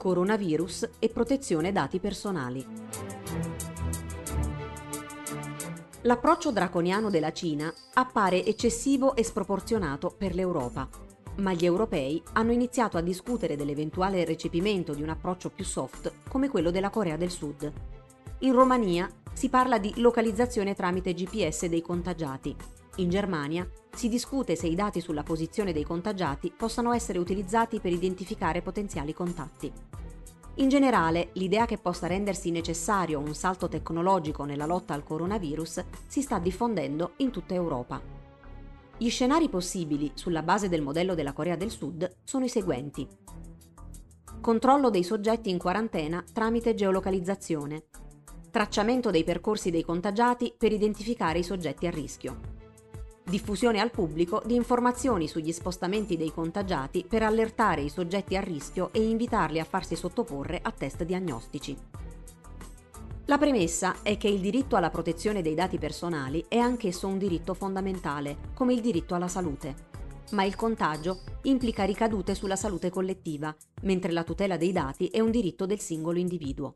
coronavirus e protezione dati personali. L'approccio draconiano della Cina appare eccessivo e sproporzionato per l'Europa, ma gli europei hanno iniziato a discutere dell'eventuale recepimento di un approccio più soft come quello della Corea del Sud. In Romania si parla di localizzazione tramite GPS dei contagiati. In Germania si discute se i dati sulla posizione dei contagiati possano essere utilizzati per identificare potenziali contatti. In generale, l'idea che possa rendersi necessario un salto tecnologico nella lotta al coronavirus si sta diffondendo in tutta Europa. Gli scenari possibili sulla base del modello della Corea del Sud sono i seguenti. Controllo dei soggetti in quarantena tramite geolocalizzazione. Tracciamento dei percorsi dei contagiati per identificare i soggetti a rischio diffusione al pubblico di informazioni sugli spostamenti dei contagiati per allertare i soggetti a rischio e invitarli a farsi sottoporre a test diagnostici. La premessa è che il diritto alla protezione dei dati personali è anch'esso un diritto fondamentale, come il diritto alla salute. Ma il contagio implica ricadute sulla salute collettiva, mentre la tutela dei dati è un diritto del singolo individuo.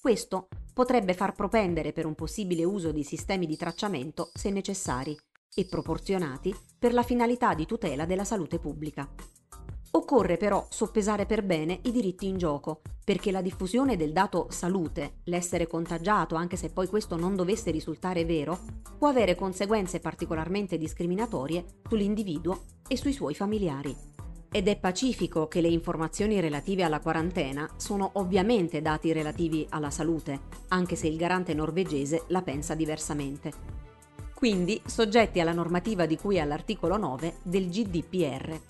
Questo potrebbe far propendere per un possibile uso di sistemi di tracciamento se necessari, e proporzionati per la finalità di tutela della salute pubblica. Occorre però soppesare per bene i diritti in gioco, perché la diffusione del dato salute, l'essere contagiato anche se poi questo non dovesse risultare vero, può avere conseguenze particolarmente discriminatorie sull'individuo e sui suoi familiari. Ed è pacifico che le informazioni relative alla quarantena sono ovviamente dati relativi alla salute, anche se il garante norvegese la pensa diversamente quindi soggetti alla normativa di cui all'articolo 9 del GDPR.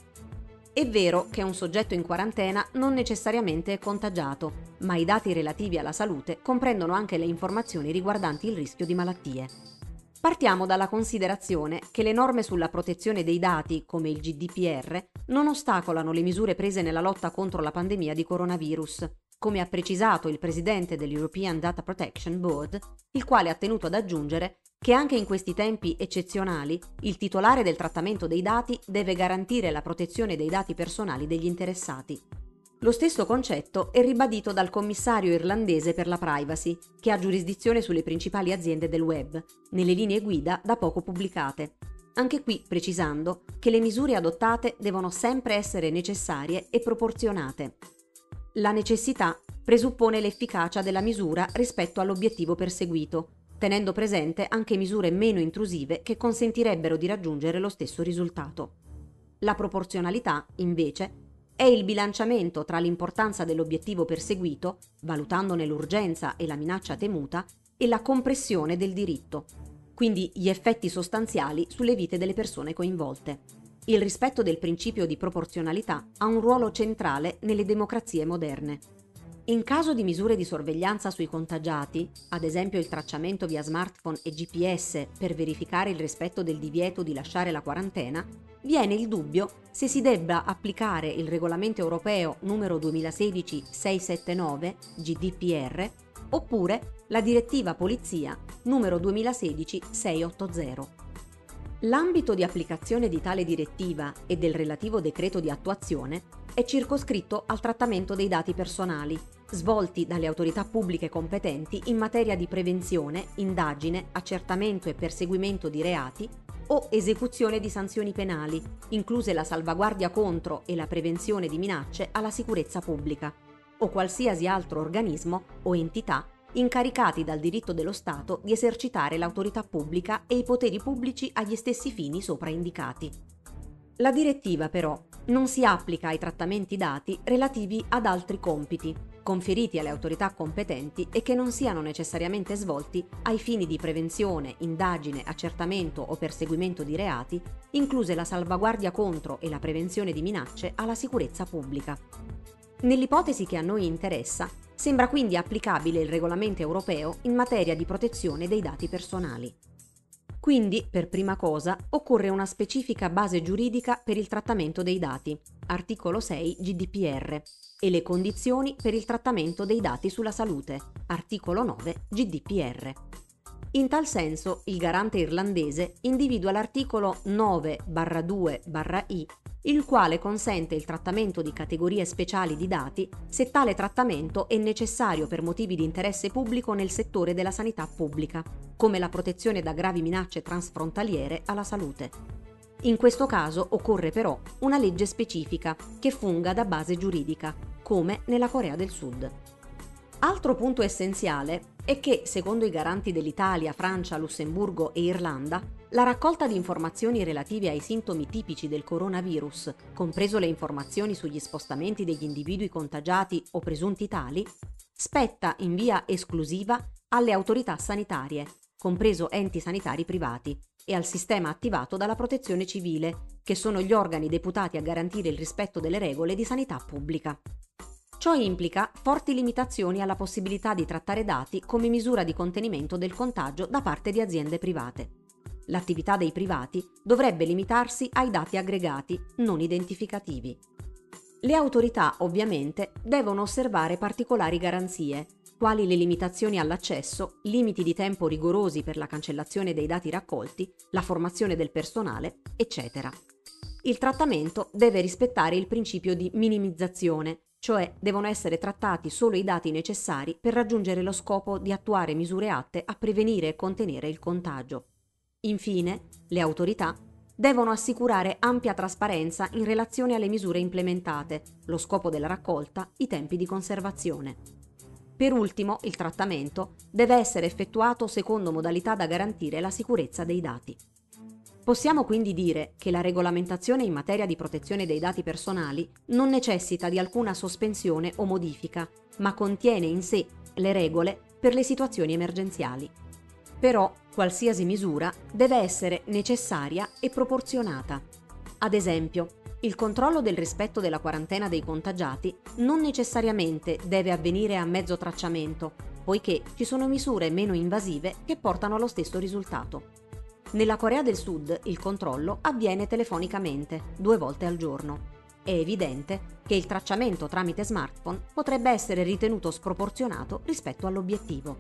È vero che un soggetto in quarantena non necessariamente è contagiato, ma i dati relativi alla salute comprendono anche le informazioni riguardanti il rischio di malattie. Partiamo dalla considerazione che le norme sulla protezione dei dati, come il GDPR, non ostacolano le misure prese nella lotta contro la pandemia di coronavirus, come ha precisato il presidente dell'European Data Protection Board, il quale ha tenuto ad aggiungere che anche in questi tempi eccezionali il titolare del trattamento dei dati deve garantire la protezione dei dati personali degli interessati. Lo stesso concetto è ribadito dal commissario irlandese per la privacy, che ha giurisdizione sulle principali aziende del web, nelle linee guida da poco pubblicate. Anche qui precisando che le misure adottate devono sempre essere necessarie e proporzionate. La necessità presuppone l'efficacia della misura rispetto all'obiettivo perseguito, tenendo presente anche misure meno intrusive che consentirebbero di raggiungere lo stesso risultato. La proporzionalità, invece, è il bilanciamento tra l'importanza dell'obiettivo perseguito, valutandone l'urgenza e la minaccia temuta, e la compressione del diritto, quindi gli effetti sostanziali sulle vite delle persone coinvolte. Il rispetto del principio di proporzionalità ha un ruolo centrale nelle democrazie moderne. In caso di misure di sorveglianza sui contagiati, ad esempio il tracciamento via smartphone e GPS per verificare il rispetto del divieto di lasciare la quarantena, viene il dubbio se si debba applicare il regolamento europeo numero 2016-679 GDPR oppure la direttiva polizia numero 2016-680. L'ambito di applicazione di tale direttiva e del relativo decreto di attuazione è circoscritto al trattamento dei dati personali svolti dalle autorità pubbliche competenti in materia di prevenzione, indagine, accertamento e perseguimento di reati o esecuzione di sanzioni penali, incluse la salvaguardia contro e la prevenzione di minacce alla sicurezza pubblica, o qualsiasi altro organismo o entità incaricati dal diritto dello Stato di esercitare l'autorità pubblica e i poteri pubblici agli stessi fini sopra indicati. La direttiva però non si applica ai trattamenti dati relativi ad altri compiti, conferiti alle autorità competenti e che non siano necessariamente svolti ai fini di prevenzione, indagine, accertamento o perseguimento di reati, incluse la salvaguardia contro e la prevenzione di minacce alla sicurezza pubblica. Nell'ipotesi che a noi interessa, sembra quindi applicabile il regolamento europeo in materia di protezione dei dati personali. Quindi, per prima cosa, occorre una specifica base giuridica per il trattamento dei dati, articolo 6 GDPR, e le condizioni per il trattamento dei dati sulla salute, articolo 9 GDPR. In tal senso, il garante irlandese individua l'articolo 9-2-I il quale consente il trattamento di categorie speciali di dati se tale trattamento è necessario per motivi di interesse pubblico nel settore della sanità pubblica, come la protezione da gravi minacce transfrontaliere alla salute. In questo caso occorre però una legge specifica che funga da base giuridica, come nella Corea del Sud. Altro punto essenziale è che, secondo i garanti dell'Italia, Francia, Lussemburgo e Irlanda, la raccolta di informazioni relative ai sintomi tipici del coronavirus, compreso le informazioni sugli spostamenti degli individui contagiati o presunti tali, spetta in via esclusiva alle autorità sanitarie, compreso enti sanitari privati, e al sistema attivato dalla Protezione Civile, che sono gli organi deputati a garantire il rispetto delle regole di sanità pubblica. Ciò implica forti limitazioni alla possibilità di trattare dati come misura di contenimento del contagio da parte di aziende private l'attività dei privati dovrebbe limitarsi ai dati aggregati, non identificativi. Le autorità, ovviamente, devono osservare particolari garanzie, quali le limitazioni all'accesso, limiti di tempo rigorosi per la cancellazione dei dati raccolti, la formazione del personale, eccetera. Il trattamento deve rispettare il principio di minimizzazione, cioè devono essere trattati solo i dati necessari per raggiungere lo scopo di attuare misure atte a prevenire e contenere il contagio. Infine, le autorità devono assicurare ampia trasparenza in relazione alle misure implementate, lo scopo della raccolta, i tempi di conservazione. Per ultimo, il trattamento deve essere effettuato secondo modalità da garantire la sicurezza dei dati. Possiamo quindi dire che la regolamentazione in materia di protezione dei dati personali non necessita di alcuna sospensione o modifica, ma contiene in sé le regole per le situazioni emergenziali. Però qualsiasi misura deve essere necessaria e proporzionata. Ad esempio, il controllo del rispetto della quarantena dei contagiati non necessariamente deve avvenire a mezzo tracciamento, poiché ci sono misure meno invasive che portano allo stesso risultato. Nella Corea del Sud il controllo avviene telefonicamente, due volte al giorno. È evidente che il tracciamento tramite smartphone potrebbe essere ritenuto sproporzionato rispetto all'obiettivo.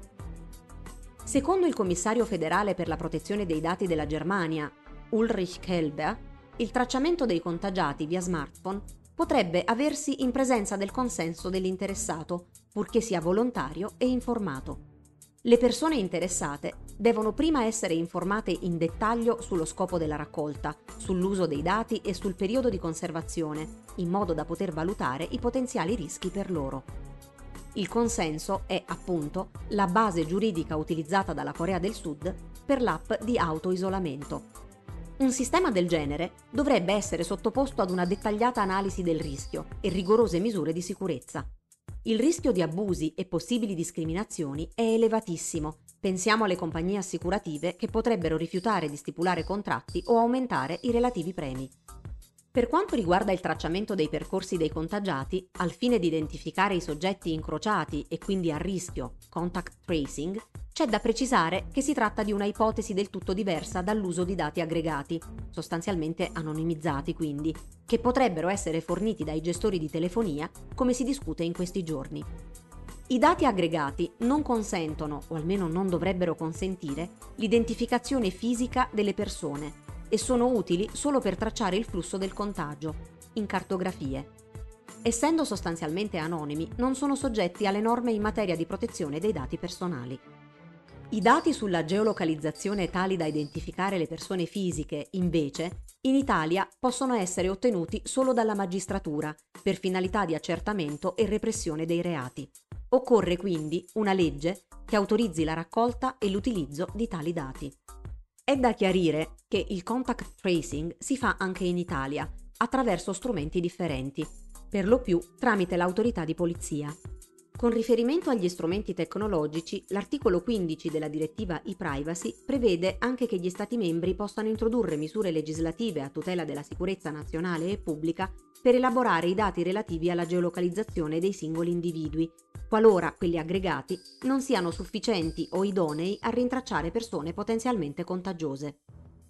Secondo il commissario federale per la protezione dei dati della Germania, Ulrich Kelber, il tracciamento dei contagiati via smartphone potrebbe aversi in presenza del consenso dell'interessato, purché sia volontario e informato. Le persone interessate devono prima essere informate in dettaglio sullo scopo della raccolta, sull'uso dei dati e sul periodo di conservazione, in modo da poter valutare i potenziali rischi per loro. Il consenso è, appunto, la base giuridica utilizzata dalla Corea del Sud per l'app di autoisolamento. Un sistema del genere dovrebbe essere sottoposto ad una dettagliata analisi del rischio e rigorose misure di sicurezza. Il rischio di abusi e possibili discriminazioni è elevatissimo. Pensiamo alle compagnie assicurative che potrebbero rifiutare di stipulare contratti o aumentare i relativi premi. Per quanto riguarda il tracciamento dei percorsi dei contagiati, al fine di identificare i soggetti incrociati e quindi a rischio, contact tracing, c'è da precisare che si tratta di una ipotesi del tutto diversa dall'uso di dati aggregati, sostanzialmente anonimizzati quindi, che potrebbero essere forniti dai gestori di telefonia, come si discute in questi giorni. I dati aggregati non consentono, o almeno non dovrebbero consentire, l'identificazione fisica delle persone, e sono utili solo per tracciare il flusso del contagio, in cartografie. Essendo sostanzialmente anonimi, non sono soggetti alle norme in materia di protezione dei dati personali. I dati sulla geolocalizzazione tali da identificare le persone fisiche, invece, in Italia possono essere ottenuti solo dalla magistratura per finalità di accertamento e repressione dei reati. Occorre quindi una legge che autorizzi la raccolta e l'utilizzo di tali dati. È da chiarire che il contact tracing si fa anche in Italia, attraverso strumenti differenti, per lo più tramite l'autorità di polizia. Con riferimento agli strumenti tecnologici, l'articolo 15 della direttiva e-privacy prevede anche che gli Stati membri possano introdurre misure legislative a tutela della sicurezza nazionale e pubblica per elaborare i dati relativi alla geolocalizzazione dei singoli individui, qualora quelli aggregati non siano sufficienti o idonei a rintracciare persone potenzialmente contagiose.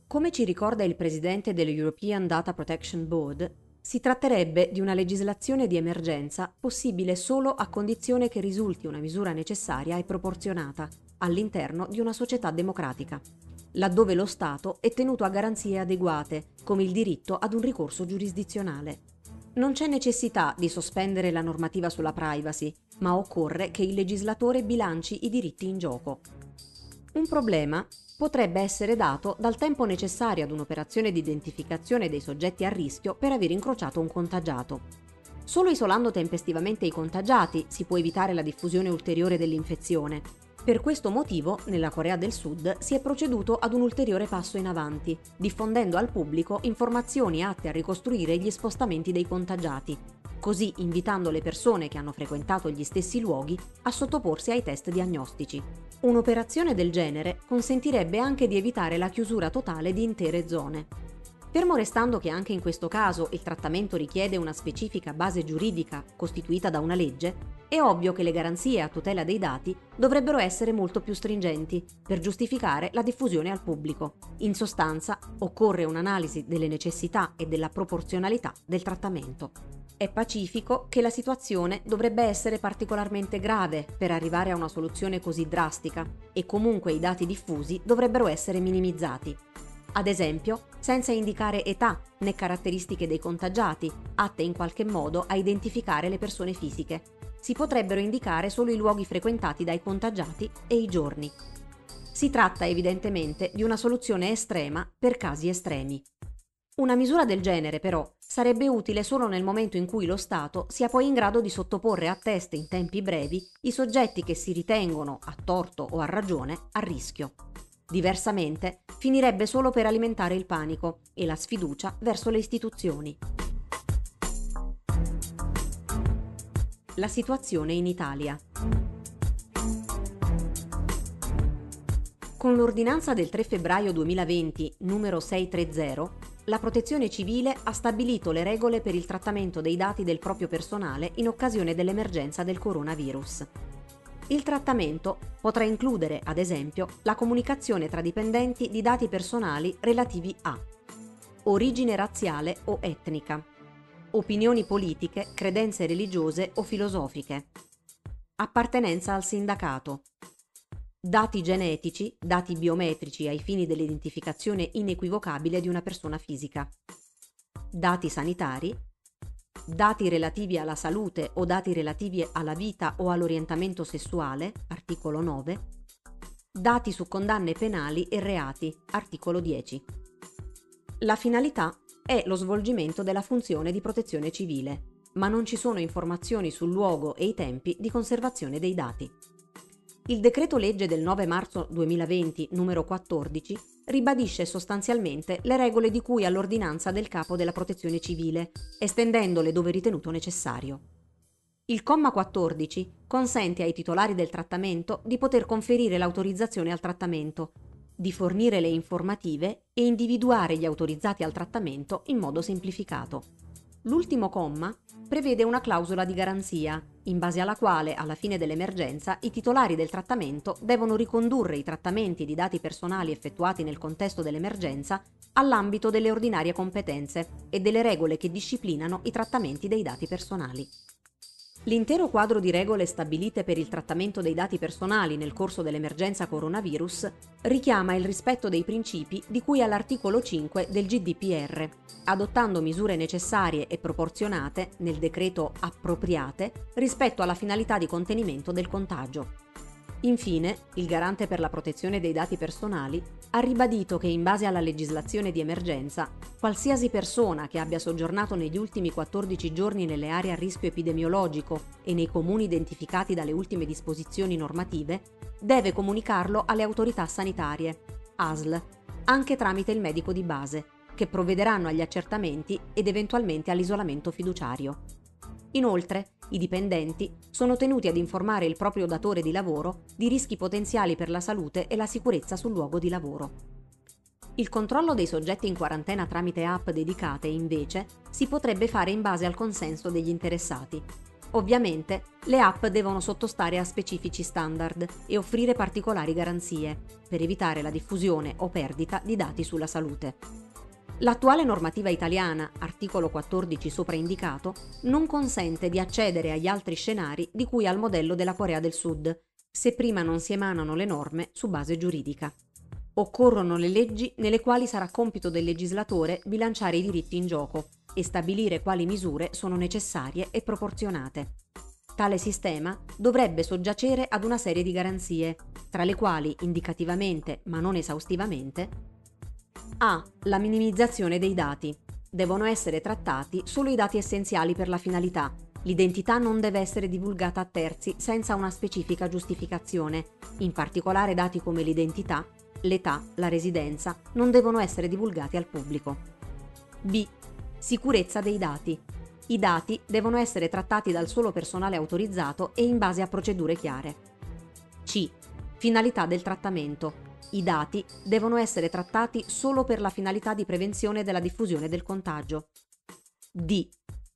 Come ci ricorda il presidente dell'European Data Protection Board, si tratterebbe di una legislazione di emergenza possibile solo a condizione che risulti una misura necessaria e proporzionata all'interno di una società democratica. laddove lo Stato è tenuto a garanzie adeguate, come il diritto ad un ricorso giurisdizionale. Non c'è necessità di sospendere la normativa sulla privacy, ma occorre che il legislatore bilanci i diritti in gioco. Un problema potrebbe essere dato dal tempo necessario ad un'operazione di identificazione dei soggetti a rischio per aver incrociato un contagiato. Solo isolando tempestivamente i contagiati si può evitare la diffusione ulteriore dell'infezione. Per questo motivo, nella Corea del Sud si è proceduto ad un ulteriore passo in avanti, diffondendo al pubblico informazioni atte a ricostruire gli spostamenti dei contagiati, così invitando le persone che hanno frequentato gli stessi luoghi a sottoporsi ai test diagnostici. Un'operazione del genere consentirebbe anche di evitare la chiusura totale di intere zone. Fermo restando che anche in questo caso il trattamento richiede una specifica base giuridica costituita da una legge, è ovvio che le garanzie a tutela dei dati dovrebbero essere molto più stringenti per giustificare la diffusione al pubblico. In sostanza, occorre un'analisi delle necessità e della proporzionalità del trattamento. È pacifico che la situazione dovrebbe essere particolarmente grave per arrivare a una soluzione così drastica e comunque i dati diffusi dovrebbero essere minimizzati ad esempio senza indicare età né caratteristiche dei contagiati, atte in qualche modo a identificare le persone fisiche. Si potrebbero indicare solo i luoghi frequentati dai contagiati e i giorni. Si tratta evidentemente di una soluzione estrema per casi estremi. Una misura del genere, però, sarebbe utile solo nel momento in cui lo Stato sia poi in grado di sottoporre a test in tempi brevi i soggetti che si ritengono, a torto o a ragione, a rischio. Diversamente, finirebbe solo per alimentare il panico e la sfiducia verso le istituzioni. La situazione in Italia. Con l'ordinanza del 3 febbraio 2020 numero 630, la Protezione Civile ha stabilito le regole per il trattamento dei dati del proprio personale in occasione dell'emergenza del coronavirus. Il trattamento potrà includere, ad esempio, la comunicazione tra dipendenti di dati personali relativi a origine razziale o etnica, opinioni politiche, credenze religiose o filosofiche, appartenenza al sindacato, dati genetici, dati biometrici ai fini dell'identificazione inequivocabile di una persona fisica, dati sanitari, dati relativi alla salute o dati relativi alla vita o all'orientamento sessuale, articolo 9, dati su condanne penali e reati, articolo 10. La finalità è lo svolgimento della funzione di protezione civile, ma non ci sono informazioni sul luogo e i tempi di conservazione dei dati. Il decreto legge del 9 marzo 2020 numero 14 ribadisce sostanzialmente le regole di cui all'ordinanza del capo della protezione civile, estendendole dove ritenuto necessario. Il comma 14 consente ai titolari del trattamento di poter conferire l'autorizzazione al trattamento, di fornire le informative e individuare gli autorizzati al trattamento in modo semplificato. L'ultimo comma prevede una clausola di garanzia, in base alla quale, alla fine dell'emergenza, i titolari del trattamento devono ricondurre i trattamenti di dati personali effettuati nel contesto dell'emergenza all'ambito delle ordinarie competenze e delle regole che disciplinano i trattamenti dei dati personali. L'intero quadro di regole stabilite per il trattamento dei dati personali nel corso dell'emergenza coronavirus richiama il rispetto dei principi di cui all'articolo 5 del GDPR, adottando misure necessarie e proporzionate, nel decreto appropriate, rispetto alla finalità di contenimento del contagio. Infine, il garante per la protezione dei dati personali ha ribadito che in base alla legislazione di emergenza, qualsiasi persona che abbia soggiornato negli ultimi 14 giorni nelle aree a rischio epidemiologico e nei comuni identificati dalle ultime disposizioni normative deve comunicarlo alle autorità sanitarie, ASL, anche tramite il medico di base, che provvederanno agli accertamenti ed eventualmente all'isolamento fiduciario. Inoltre, i dipendenti sono tenuti ad informare il proprio datore di lavoro di rischi potenziali per la salute e la sicurezza sul luogo di lavoro. Il controllo dei soggetti in quarantena tramite app dedicate, invece, si potrebbe fare in base al consenso degli interessati. Ovviamente, le app devono sottostare a specifici standard e offrire particolari garanzie, per evitare la diffusione o perdita di dati sulla salute. L'attuale normativa italiana, articolo 14 sopra indicato, non consente di accedere agli altri scenari di cui al modello della Corea del Sud, se prima non si emanano le norme su base giuridica. occorrono le leggi nelle quali sarà compito del legislatore bilanciare i diritti in gioco e stabilire quali misure sono necessarie e proporzionate. Tale sistema dovrebbe soggiacere ad una serie di garanzie, tra le quali indicativamente, ma non esaustivamente, a. La minimizzazione dei dati. Devono essere trattati solo i dati essenziali per la finalità. L'identità non deve essere divulgata a terzi senza una specifica giustificazione. In particolare dati come l'identità, l'età, la residenza non devono essere divulgati al pubblico. B. Sicurezza dei dati. I dati devono essere trattati dal solo personale autorizzato e in base a procedure chiare. C. Finalità del trattamento. I dati devono essere trattati solo per la finalità di prevenzione della diffusione del contagio. D.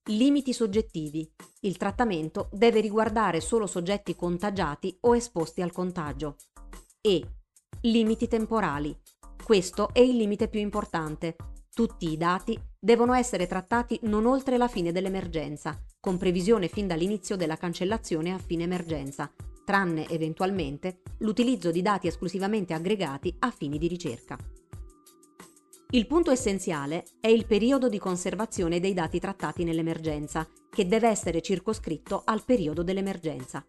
Limiti soggettivi. Il trattamento deve riguardare solo soggetti contagiati o esposti al contagio. E. Limiti temporali. Questo è il limite più importante. Tutti i dati devono essere trattati non oltre la fine dell'emergenza, con previsione fin dall'inizio della cancellazione a fine emergenza, tranne eventualmente l'utilizzo di dati esclusivamente aggregati a fini di ricerca. Il punto essenziale è il periodo di conservazione dei dati trattati nell'emergenza, che deve essere circoscritto al periodo dell'emergenza.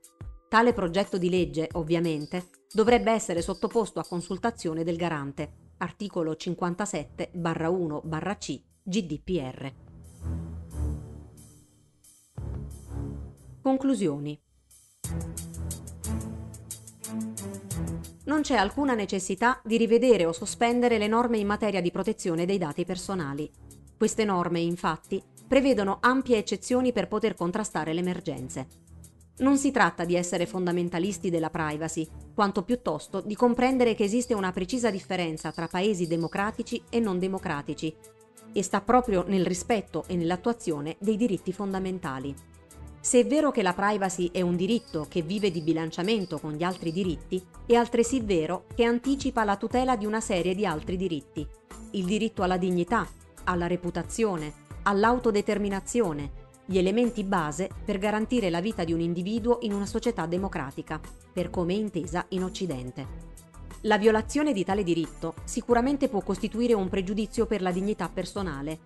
Tale progetto di legge, ovviamente, dovrebbe essere sottoposto a consultazione del garante, articolo 57-1-C GDPR. Conclusioni. Non c'è alcuna necessità di rivedere o sospendere le norme in materia di protezione dei dati personali. Queste norme, infatti, prevedono ampie eccezioni per poter contrastare le emergenze. Non si tratta di essere fondamentalisti della privacy, quanto piuttosto di comprendere che esiste una precisa differenza tra paesi democratici e non democratici, e sta proprio nel rispetto e nell'attuazione dei diritti fondamentali. Se è vero che la privacy è un diritto che vive di bilanciamento con gli altri diritti, è altresì vero che anticipa la tutela di una serie di altri diritti. Il diritto alla dignità, alla reputazione, all'autodeterminazione, gli elementi base per garantire la vita di un individuo in una società democratica, per come è intesa in Occidente. La violazione di tale diritto sicuramente può costituire un pregiudizio per la dignità personale,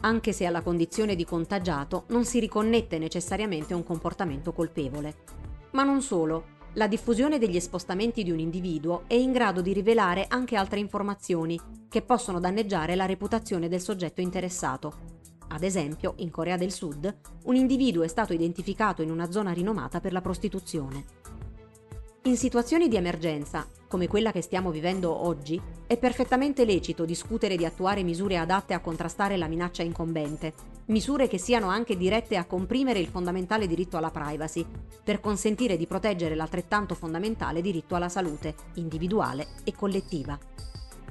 anche se alla condizione di contagiato non si riconnette necessariamente un comportamento colpevole. Ma non solo, la diffusione degli spostamenti di un individuo è in grado di rivelare anche altre informazioni che possono danneggiare la reputazione del soggetto interessato. Ad esempio, in Corea del Sud, un individuo è stato identificato in una zona rinomata per la prostituzione. In situazioni di emergenza, come quella che stiamo vivendo oggi, è perfettamente lecito discutere di attuare misure adatte a contrastare la minaccia incombente, misure che siano anche dirette a comprimere il fondamentale diritto alla privacy, per consentire di proteggere l'altrettanto fondamentale diritto alla salute, individuale e collettiva.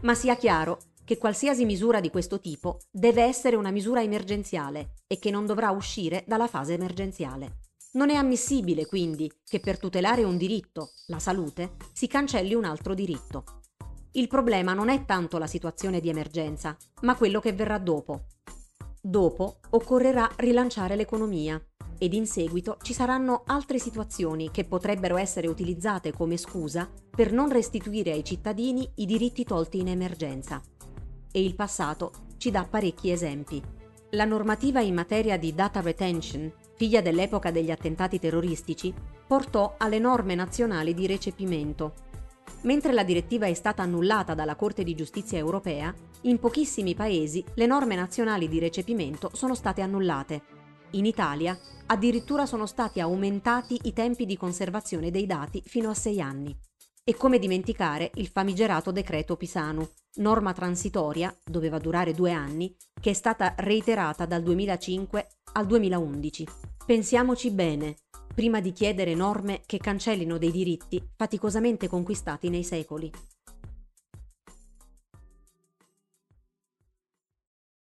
Ma sia chiaro che qualsiasi misura di questo tipo deve essere una misura emergenziale e che non dovrà uscire dalla fase emergenziale. Non è ammissibile, quindi, che per tutelare un diritto, la salute, si cancelli un altro diritto. Il problema non è tanto la situazione di emergenza, ma quello che verrà dopo. Dopo occorrerà rilanciare l'economia ed in seguito ci saranno altre situazioni che potrebbero essere utilizzate come scusa per non restituire ai cittadini i diritti tolti in emergenza. E il passato ci dà parecchi esempi. La normativa in materia di data retention figlia dell'epoca degli attentati terroristici, portò alle norme nazionali di recepimento. Mentre la direttiva è stata annullata dalla Corte di giustizia europea, in pochissimi paesi le norme nazionali di recepimento sono state annullate. In Italia addirittura sono stati aumentati i tempi di conservazione dei dati fino a sei anni. E come dimenticare il famigerato decreto Pisanu, norma transitoria, doveva durare due anni, che è stata reiterata dal 2005 al 2011. Pensiamoci bene, prima di chiedere norme che cancellino dei diritti faticosamente conquistati nei secoli.